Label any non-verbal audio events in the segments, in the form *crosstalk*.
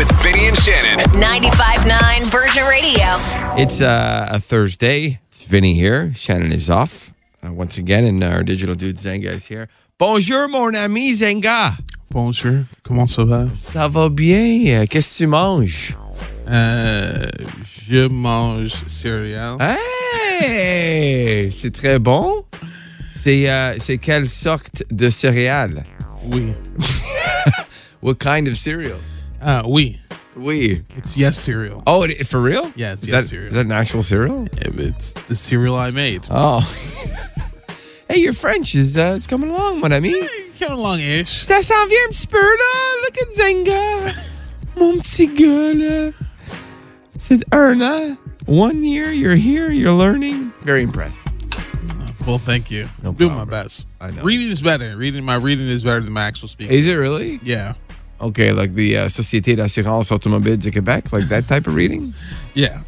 with Vinny and Shannon. 95.9 Virgin Radio. It's uh, a Thursday. It's Vinny here. Shannon is off uh, once again, and our digital dude Zenga is here. Bonjour, mon ami Zenga. Bonjour, comment ça va? Ça va bien? Qu'est-ce que tu manges? Euh, je mange céréales. Hey! C'est très bon. C'est euh, c'est quelle sorte de céréales? Oui. *laughs* What kind of cereal? Uh, we. Oui. It's yes cereal. Oh, it, for real? Yeah, it's is yes that, cereal. Is that an actual cereal? It's the cereal I made. Oh. *laughs* hey, your French is uh, it's coming along, mon ami. Coming along-ish. Ça s'en vient un petit peu, là. Look at Zenga. Mon petit gars, là. C'est un an. One year, you're here, you're learning. Very impressed. Well, thank you. No Doing my best. I know. Reading is better. Reading my reading is better than my actual speaking. Is it really? yeah. Okay, like the uh, Société d'assurance automobile du Québec, like that type of reading? Yeah.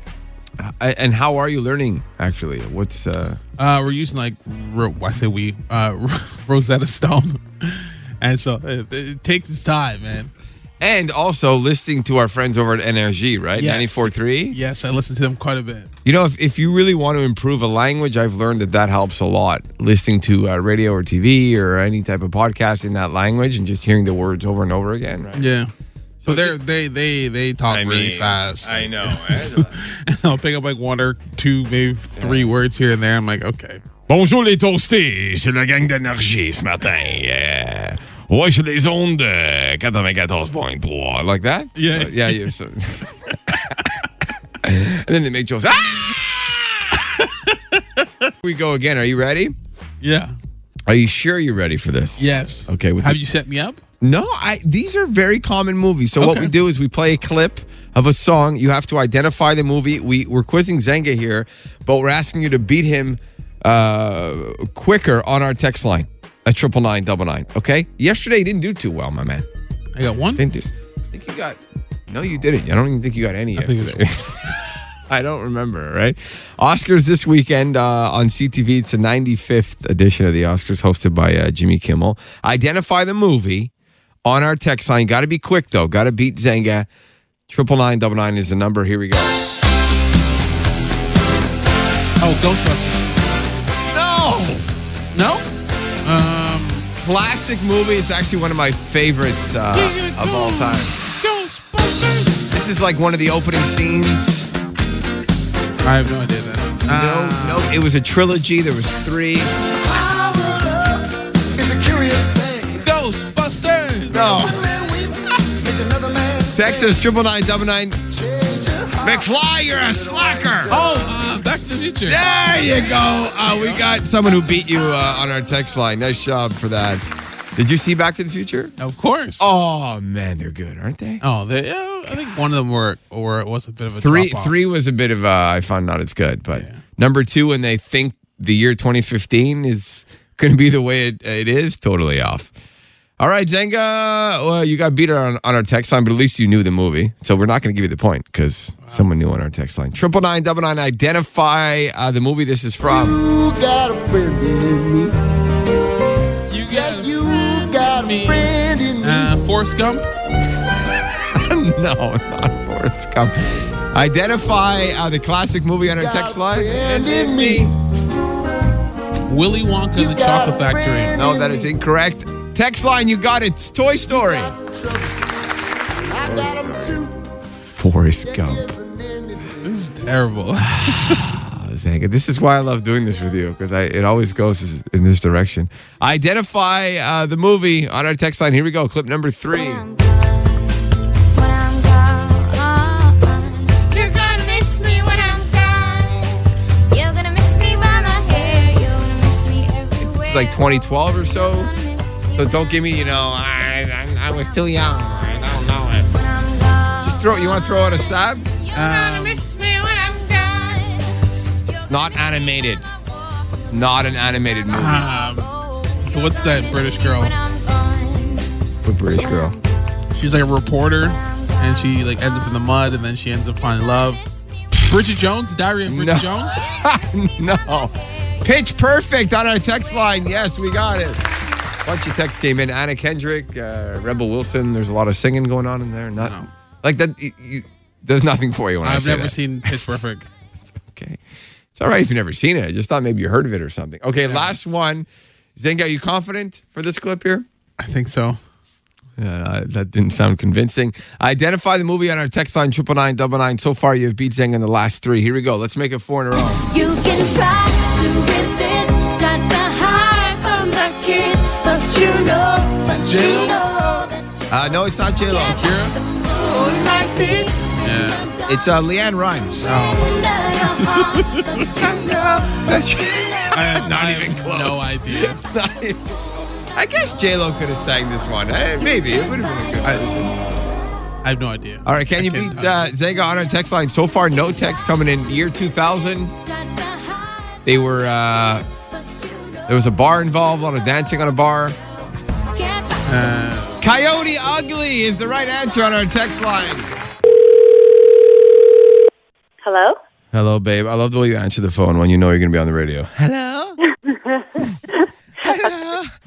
Uh, and how are you learning, actually? What's, uh, Uh, we're using like ro- I say we uh, *laughs* Rosetta Stone, and so it, it takes its time, man. And also listening to our friends over at NRG, right? Yes. 94.3? Yes, I listen to them quite a bit. You know, if, if you really want to improve a language, I've learned that that helps a lot. Listening to uh, radio or TV or any type of podcast in that language and just hearing the words over and over again, right? Yeah. So it's they're they they they talk I really mean, fast. I know. *laughs* and I'll pick up like one or two, maybe three words here and there. I'm like, okay. Bonjour les toastés, c'est la gang d'énergie ce matin. Yeah. Ouais, sur les ondes de 94.3. Like that? Yeah. Uh, yeah, yeah. So. *laughs* and then they make jokes. Ah! we go again. Are you ready? Yeah. Are you sure you're ready for this? Yes. Okay, Have the- you set me up? No, I these are very common movies. So what we do is we play a clip of a song. You have to identify the movie. We we're quizzing Zenga here, but we're asking you to beat him uh, quicker on our text line at triple nine double nine. Okay. Yesterday you didn't do too well, my man. I got one. Didn't do. I think you got. No, you didn't. I don't even think you got any I yesterday. *laughs* I don't remember, right? Oscars this weekend uh, on CTV. It's the 95th edition of the Oscars, hosted by uh, Jimmy Kimmel. Identify the movie on our text line. Got to be quick though. Got to beat Zenga. Triple nine double nine is the number. Here we go. Oh, Ghostbusters. No, No. Um. classic movie. It's actually one of my favorites uh, of all time. Ghostbusters. This is like one of the opening scenes. I have no idea then. Uh, No, no, it was a trilogy. There was three. Ghostbusters. No. *laughs* Texas triple nine double nine. McFly, you're a slacker. Oh, uh, Back to the Future. There you go. Uh, we got someone who beat you uh, on our text line. Nice job for that. Did you see Back to the Future? Of course. Oh man, they're good, aren't they? Oh, they, uh, I think one of them were, or it was a bit of a Three, drop-off. three was a bit of a. I found not as good, but Yeah. number two, when they think the year 2015 is going to be the way it, it is, totally off. All right, Zenga. Well, you got beat on, on our text line, but at least you knew the movie. So we're not going to give you the point because someone knew on our text line. Triple nine double nine. Identify uh, the movie this is from. You got a friend in me. You got You got a friend in me. Uh, Forrest Gump. *laughs* no, not Forrest Gump. Identify uh, the classic movie on our Got text line. friend in me. Willy Wonka and the Chocolate Factory. No, that is incorrect. Text line, you got it. It's Toy Story. I got 'em too. Forrest Gump. This is terrible. *sighs* Zanga. This is why I love doing this with you because it always goes in this direction. Identify uh, the movie on our text line. Here we go. Clip number three. When I'm gone, you're gonna miss me when I'm gone. You're gonna miss me by my hair. You're gonna miss me everywhere. This is like 2012 or so. So don't give me, you know, I, I, I was too young. I don't know it. when I'm gone. Just throw. You want to throw out a stab? You're gonna miss me when I'm gone. You're Not gonna miss me animated. when I'm gone. Not an animated movie. um, so what's that British girl? When I'm gone. With British girl. She's like a reporter, and she like ends up in the mud, and then she ends up finding love. Bridget Jones, the Diary of Bridget No. Jones. *laughs* no. Pitch perfect on our text line. Yes, we got it. Bunch of texts came in. Anna Kendrick, uh, Rebel Wilson. There's a lot of singing going on in there. Not No. Like that, you, you, does nothing for you when I I've never that. seen Pitch Perfect. *laughs* Okay. It's all right if you've never seen it. I just thought maybe you heard of it or something. Okay, last one. Zenga, you confident for this clip here? I think so. Uh, that didn't sound convincing. Identify the movie on our text line triple nine double nine. So far, you've beat Zenga in the last three. Here we go. Let's make it four in a row. You know, but J-Lo? know that Uh, no, it's not J Lo. Shakira? the moon like this. Yeah. It's uh, LeAnn Rimes. *laughs* That's *laughs* I have Not I even have close. No idea. *laughs* I guess J Lo could have sang this one. Eh, maybe it would have been a good. I, I have no idea. All right, can I you beat uh, Zenga on our text line? So far, no text coming in. Year 2000, they were. Uh, there was a bar involved, a lot of dancing on a bar. Uh, Coyote Ugly is the right answer on our text line. Hello? Hello, babe. I love the way you answer the phone when you know you're going to be on the radio. Hello. *laughs*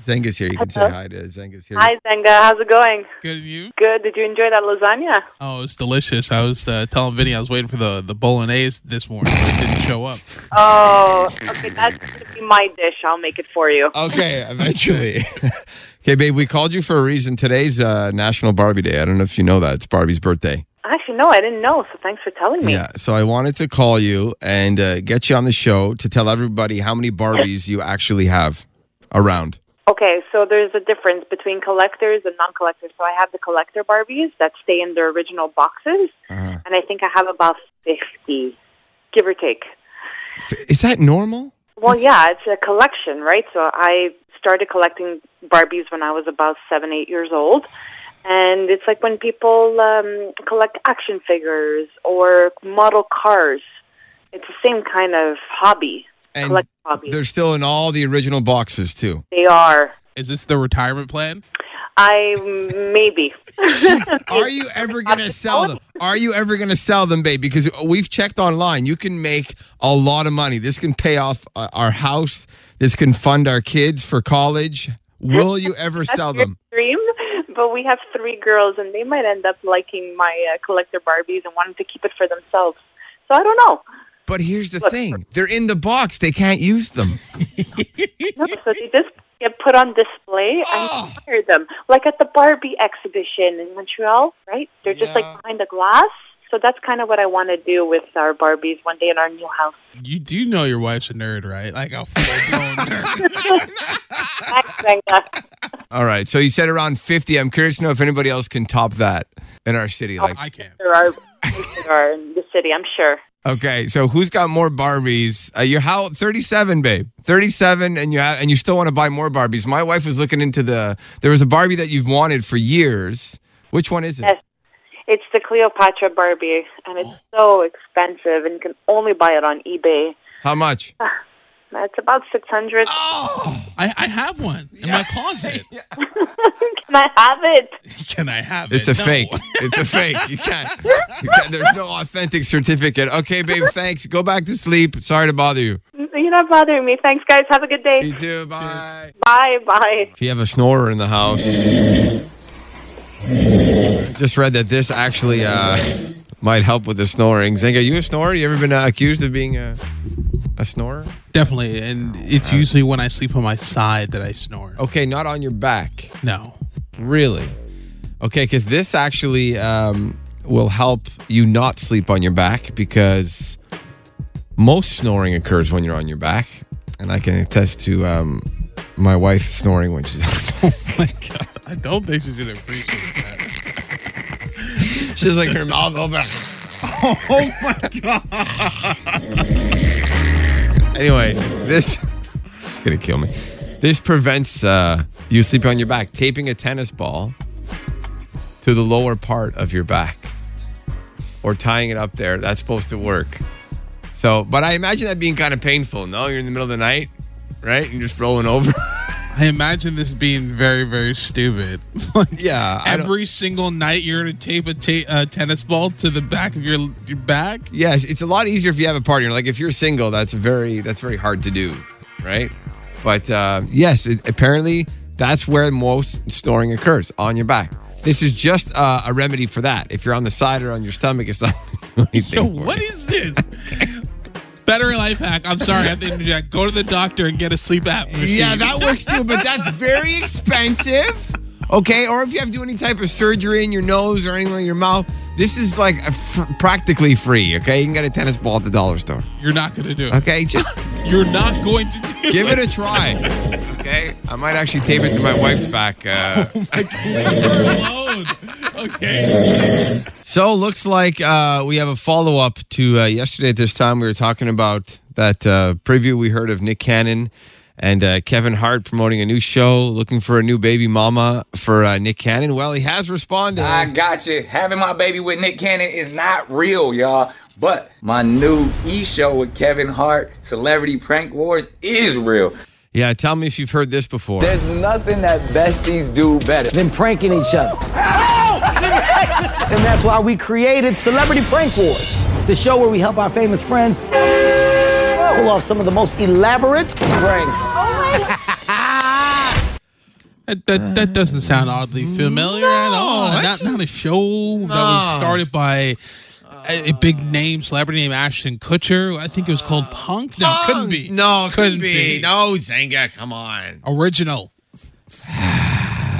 Hello. Zenga's here. You can say hi to Zenga's here. Hi, Zenga. How's it going? good and you? Good. Did you enjoy that lasagna? Oh, it's delicious. I was uh, telling Vinny I was waiting for the, the bolognese this morning, but it didn't show up. Oh, okay. That's going to be my dish. I'll make it for you. Okay, eventually. *laughs* okay, babe, we called you for a reason. Today's uh, National Barbie Day. I don't know if you know that. It's Barbie's birthday. Actually, no, I didn't know, so thanks for telling me. Yeah, so I wanted to call you and uh, get you on the show to tell everybody how many Barbies you actually have around. Okay, so there's a difference between collectors and non-collectors. So I have the collector Barbies that stay in their original boxes, Uh-huh. and I think I have about 50, give or take. Is that normal? Well, yeah, it's a collection, right? So I started collecting Barbies when I was about seven, eight years old. And it's like when people um, collect action figures or model cars. It's the same kind of hobby. And collect hobby. they're still in all the original boxes, too. They are. Is this the retirement plan? I maybe. *laughs* Are you ever going to sell them? Are you ever going to sell them, babe? Because we've checked online. You can make a lot of money. This can pay off uh, our house. This can fund our kids for college. Will you ever sell That's your them? Dream, but we have three girls, and they might end up liking my uh, collector Barbies and wanting to keep it for themselves. So I don't know. But here's the thing they're in the box, they can't use them. *laughs* No, so they just get put on display. Oh. Ah! I admire them, like at the Barbie exhibition in Montreal, right? They're just Yeah. like behind the glass. So that's kind of what I want to do with our Barbies one day in our new house. You do know your wife's a nerd, right? Like a full blown *laughs* nerd. Thanks, Venga. All right. So you said around 50. I'm curious to know if anybody else can top that in our city. Oh, like, I can. There are, there are in the city, I'm sure. Okay. So who's got more Barbies? Uh, you're how 37, babe. 37, and you have, and you still want to buy more Barbies. My wife was looking into the. There was a Barbie that you've wanted for years. Which one is it? Yes. It's the Cleopatra Barbie, and it's so expensive, and you can only buy it on eBay. How much? *laughs* It's about 600 Oh. I, I have one in my closet. *laughs* *laughs* Can I have it? Can I have it? It's a No. fake. It's a fake. You can't, you can't. There's no authentic certificate. Okay, babe. Thanks. Go back to sleep. Sorry to bother you. You're not bothering me. Thanks, guys. Have a good day. You too. Bye. Bye. Bye. If you have a snorer in the house, just read that this actually uh, might help with the snoring. Zenga, you a snorer? You ever been uh, accused of being a, a snorer? Definitely. And it's usually when I sleep on my side that I snore. Okay, not on your back. No. Really? Okay, because this actually um, will help you not sleep on your back because most snoring occurs when you're on your back. And I can attest to um, my wife snoring when she's *laughs* Oh my God. I don't think she's going to appreciate that. She's like her mouth open. *laughs* Oh my God. Anyway, this it's gonna kill me. This prevents uh, you sleeping on your back. Taping a tennis ball to the lower part of your back, or tying it up there. That's supposed to work. So, but I imagine that being kind of painful. No, you're in the middle of the night, right? You're just rolling over. *laughs* I imagine this being very, very stupid. *laughs* like, yeah, every single night you're going to tape a ta- uh, tennis ball to the back of your your back. Yes, it's a lot easier if you have a partner. Like if you're single, that's very that's very hard to do, right? But uh, yes, it, apparently that's where most snoring occurs on your back. This is just uh, a remedy for that. If you're on the side or on your stomach, it's not. *laughs* Yo, what is this? *laughs* Better life hack. I'm sorry, I have to interject. Go to the doctor and get a sleep apnea machine. Yeah, that works too, but that's very expensive. Okay, or if you have to do any type of surgery in your nose or anything in your mouth, this is like a fr- practically free. Okay, you can get a tennis ball at the dollar store. You're not gonna do it. Okay, just *laughs* You're not going to do give it. it a try. Okay, I might actually tape it to my wife's back. Uh, *laughs* alone. Okay. so looks like uh, we have a follow up to uh, yesterday at this time. We were talking about that uh, preview we heard of Nick Cannon and uh, Kevin Hart promoting a new show, looking for a new baby mama for uh, Nick Cannon. Well, he has responded. I got you. Having my baby with Nick Cannon is not real, y'all. But my new E show with Kevin Hart, Celebrity Prank Wars, is real. Yeah, tell me if you've heard this before. There's nothing that besties do better. than pranking each other. And that's why we created Celebrity Prank Wars, the show where we help our famous friends pull off some of the most elaborate pranks. *laughs* That, that, that doesn't sound oddly familiar at all. Not, that's- not a show that was started by a, a big name, celebrity named Ashton Kutcher. I think it was called Punk'd. No, it couldn't be. No, couldn't couldn't be. No, Zanga, come on. Original. *sighs*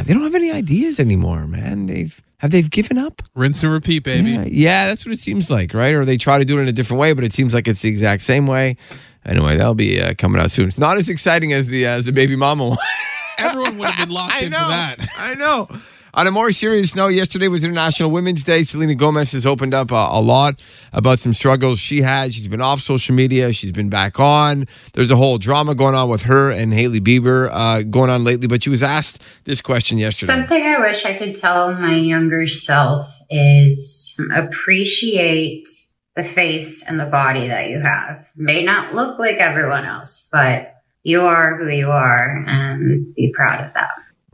They don't have any ideas anymore, man. They've have they've given up. Rinse and repeat, baby. Yeah, yeah, that's what it seems like, right? Or they try to do it in a different way, but it seems like it's the exact same way. Anyway, that'll be uh, coming out soon. It's not as exciting as the uh, as the baby mama one. Everyone would have been locked *laughs* in for that. I know. On a more serious note, yesterday was International Women's Day. Selena Gomez has opened up a, a lot about some struggles she had. She's been off social media. She's been back on. There's a whole drama going on with her and Hailey Bieber uh, going on lately. But she was asked this question yesterday. Something I wish I could tell my younger self is appreciate the face and the body that you have. May not look like everyone else, but you are who you are and be proud of that.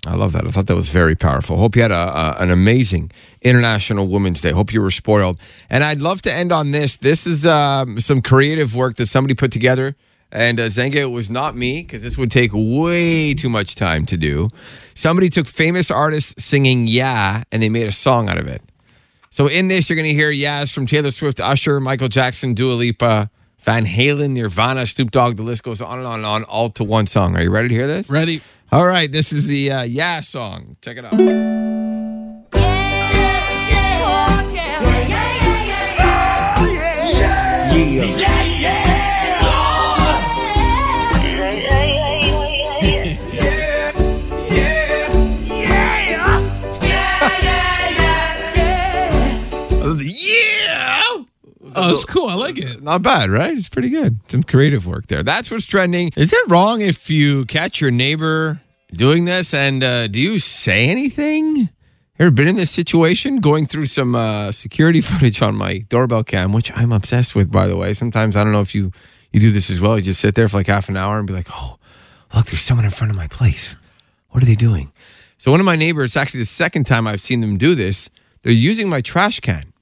I love that. I thought that was very powerful. Hope you had a, a, an amazing International Women's Day. Hope you were spoiled. And I'd love to end on this. This is um, some creative work that somebody put together. And uh, Zenga, it was not me because this would take way too much time to do. Somebody took famous artists singing "Yeah" and they made a song out of it. So in this, you're going to hear "Yeahs" from Taylor Swift, Usher, Michael Jackson, Dua Lipa, Van Halen, Nirvana, Snoop Dogg. The list goes on and on and on, all to one song. Are you ready to hear this? Ready? All right, this is the uh, Yeah song. Check it out. Oh, it's cool. I like it. Not bad, right? It's pretty good. Some creative work there. That's what's trending. Is it wrong if you catch your neighbor doing this and uh, do you say anything? Ever been in this situation? Going through some uh, security *laughs* footage on my doorbell cam, which I'm obsessed with, by the way. Sometimes I don't know if you you do this as well. You just sit there for like half an hour and be like, "Oh, look, there's someone in front of my place. What are they doing?" So one of my neighbors, actually the second time I've seen them do this, they're using my trash can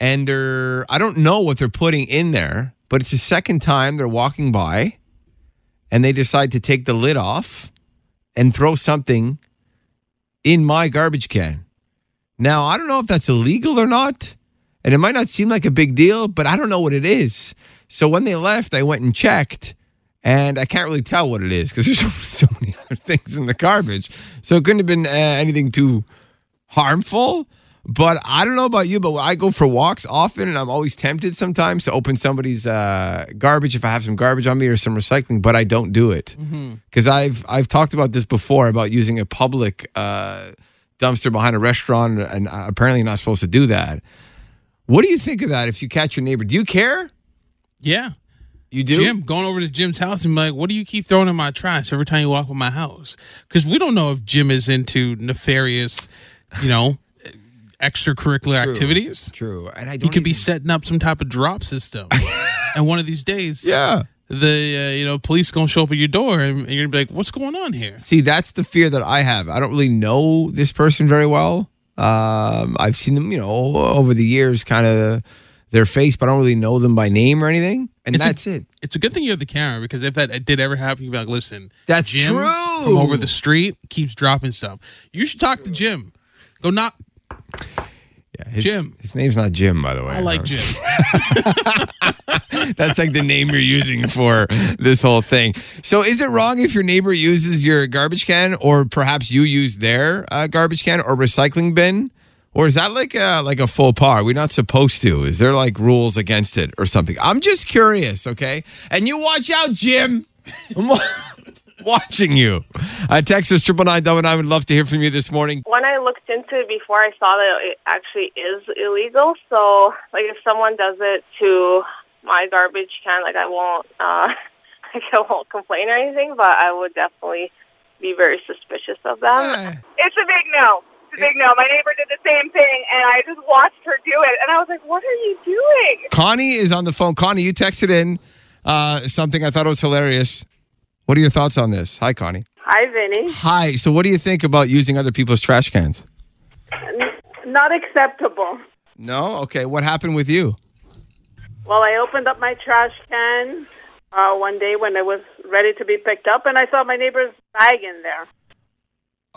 and they're I don't know what they're putting in there, but it's the second time they're walking by and they decide to take the lid off and throw something in my garbage can. Now, I don't know if that's illegal or not, and it might not seem like a big deal, but I don't know what it is. So when they left, I went and checked, and I can't really tell what it is because there's so, *laughs* so many other things in the garbage. So it couldn't have been uh, anything too harmful. But I don't know about you, but I go for walks often, and I'm always tempted sometimes to open somebody's uh, garbage if I have some garbage on me or some recycling. But I don't do it because I've I've talked about this before about using a public uh, dumpster behind a restaurant, and apparently not supposed to do that. What do you think of that? If you catch your neighbor, do you care? Yeah. You do. Jim, going over to Jim's house and be like, what do you keep throwing in my trash every time you walk by my house? Because we don't know if Jim is into nefarious, you know, extracurricular True. activities. True, and I He don't could be setting up some type of drop system. *laughs* and one of these days, Yeah. the uh, you know police gonna show up at your door and you're gonna be like, "What's going on here?" See, that's the fear that I have. I don't really know this person very well. Um, I've seen them, you know, over the years, kind of their face, but I don't really know them by name or anything. and It's a- that's it. It's a good thing you have the camera because if that did ever happen, you'd be like, listen, That's Jim true. from over the street keeps dropping stuff. You should talk to Jim. Go knock. Yeah, his, Jim. His name's not Jim, by the way. I like Jim. *laughs* That's like the name you're using for this whole thing. So, is it wrong if your neighbor uses your garbage can, or perhaps you use their uh, garbage can or recycling bin? Or is that like a like a faux pas? Are we not supposed to? Is there like rules against it or something? I'm just curious, okay? And you watch out, Jim. I'm *laughs* watching you. Uh, Texas triple nine double nine. Would love to hear from you this morning. When into it before, I saw that it actually is illegal. So, like, if someone does it to my garbage can, like, I won't, uh, *laughs* like, I won't complain or anything. But I would definitely be very suspicious of them. It's a big no. It's a big no. My neighbor did the same thing, and I just watched her do it, and I was like, "What are you doing?" Connie is on the phone. Connie, you texted in uh, something I thought was hilarious. What are your thoughts on this? Hi, Connie. Hi, Vinny. Hi. So, what do you think about using other people's trash cans? Not acceptable. No. Okay. What happened with you? Well, I opened up my trash can uh, one day when it was ready to be picked up, and I saw my neighbor's bag in there.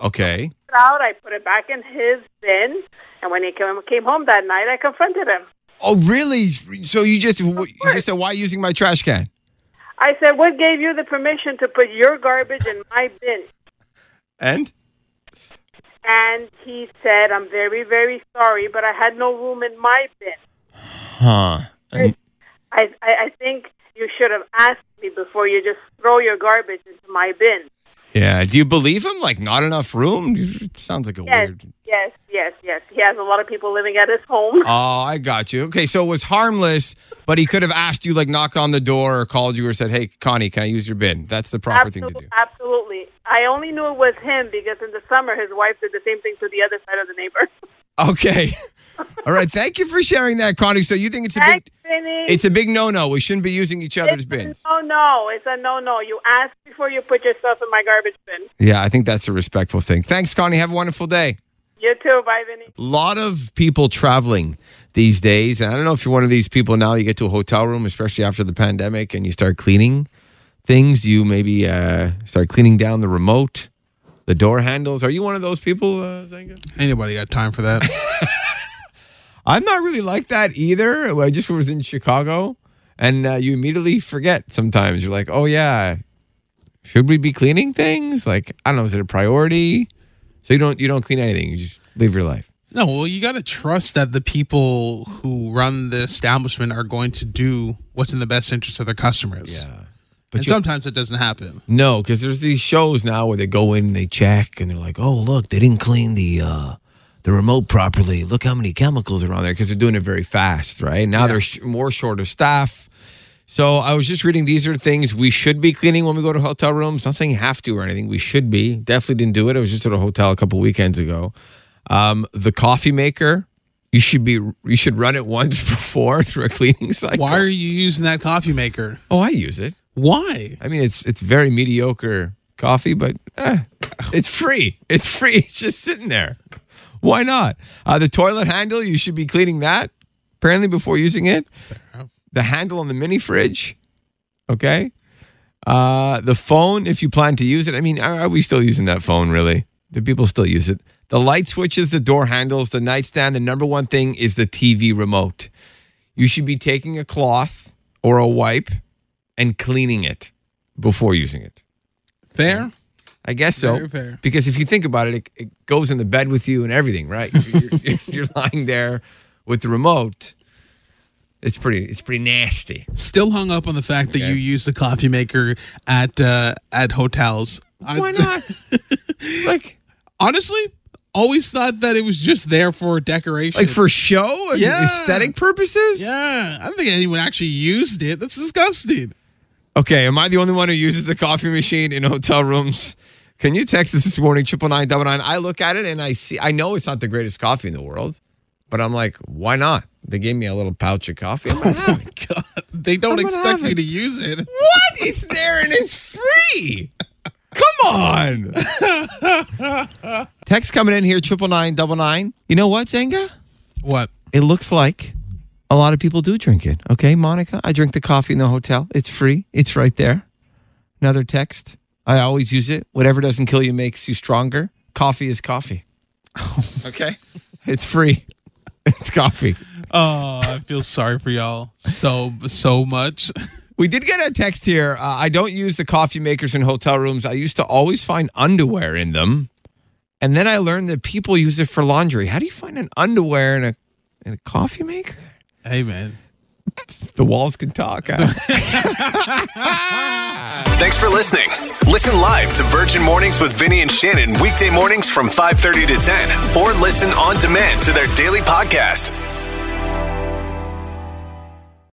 Okay. it out. I put it back in his bin, and when he came, came home that night, I confronted him. Oh, really? So you just you just said why using my trash can? I said, "What gave you the permission to put your garbage in my bin?" And And he said, "I'm very, very sorry, but I had no room in my bin. huh? I, I, I think you should have asked me before you just throw your garbage into my bin." Yeah. Do you believe him? Like not enough room? It sounds like a Yes, weird. yes, yes, yes. He has a lot of people living at his home. *laughs* Oh, I got you. Okay, so it was harmless, but he could have asked you, like, knocked on the door or called you or said, "Hey, Connie, can I use your bin?" That's the proper thing to do. Absolutely, absolutely. I only knew it was him because in the summer his wife did the same thing to the other side of the neighbor. *laughs* Okay. All right. Thank you for sharing that, Connie. So you think it's a big Vinny. it's a big no no. We shouldn't be using each other's bins. No, no, it's a no, no. You ask before you put your stuff in my garbage bin. Yeah, I think that's a respectful thing. Thanks, Connie. Have a wonderful day. You too. Bye, Vinny. A lot of people traveling these days. And I don't know if you're one of these people now, you get to a hotel room, especially after the pandemic, and you start cleaning things. You maybe uh, start cleaning down the remote, the door handles. Are you one of those people, uh, Zenga? Anybody got time for that? *laughs* I'm not really like that either. I just was in Chicago, and uh, you immediately forget sometimes. You're like, oh, yeah, should we be cleaning things? Like, I don't know, is it a priority? So you don't you don't clean anything. You just live your life. No, well, you got to trust that the people who run the establishment are going to do what's in the best interest of their customers. Yeah. And sometimes it doesn't happen. No, because there's these shows now where they go in and they check and they're like, oh, look, they didn't clean the uh, the remote properly. Look how many chemicals are on there because they're doing it very fast, right? Now they're sh- more short of staff. So I was just reading these are things we should be cleaning when we go to hotel rooms. Not saying you have to or anything. We should be. Definitely didn't do it. I was just at a hotel a couple weekends ago. Um, the coffee maker, you should be you should run it once *laughs* before through a cleaning cycle. Why are you using that coffee maker? Oh, I use it. Why? I mean, it's it's very mediocre coffee, but eh, *laughs* it's free. It's free. *laughs* It's just sitting there. Why not? Uh, the toilet handle, you should be cleaning that apparently before using it. The handle on the mini fridge, okay. Uh, the phone, if you plan to use it. I mean, are, are we still using that phone? Really? Do people still use it? The light switches, the door handles, the nightstand. The number one thing is the TV remote. You should be taking a cloth or a wipe and cleaning it before using it. Fair? I guess so. Very fair. Because if you think about it, it, it goes in the bed with you and everything, right? You're, *laughs* you're, you're lying there with the remote. It's pretty. It's pretty nasty. Still hung up on the fact that you use the coffee maker at uh, at hotels. Why *laughs* not? like honestly, always thought that it was just there for decoration, Like for show, Yeah. aesthetic purposes. Yeah, I don't think anyone actually used it. That's disgusting. Okay, am I the only one who uses the coffee machine in hotel rooms? Can you text us this morning, triple nine double nine? I look at it and I see. I know it's not the greatest coffee in the world, but I'm like, why not? They gave me a little pouch of coffee. I'm gonna have it. God, *laughs* they don't expect you to use it. What? It's there and it's free. Come on. *laughs* Text coming in here, triple nine double nine. You know what, Zenga? What? It looks like a lot of people do drink it. Okay, Monica, I drink the coffee in the hotel. It's free. It's right there. Another text. I always use it. Whatever doesn't kill you makes you stronger. Coffee is coffee. *laughs* okay, it's free. It's coffee. Oh, I feel sorry for y'all so so much. *laughs* We did get a text here. Uh, I don't use the coffee makers in hotel rooms. I used to always find underwear in them. And then I learned that people use it for laundry. How do you find an underwear in a in a coffee maker? Hey man, The walls can talk. *laughs* Thanks for listening. Listen live to Virgin Mornings with Vinny and Shannon weekday mornings from 5:30 to 10 or listen on demand to their daily podcast.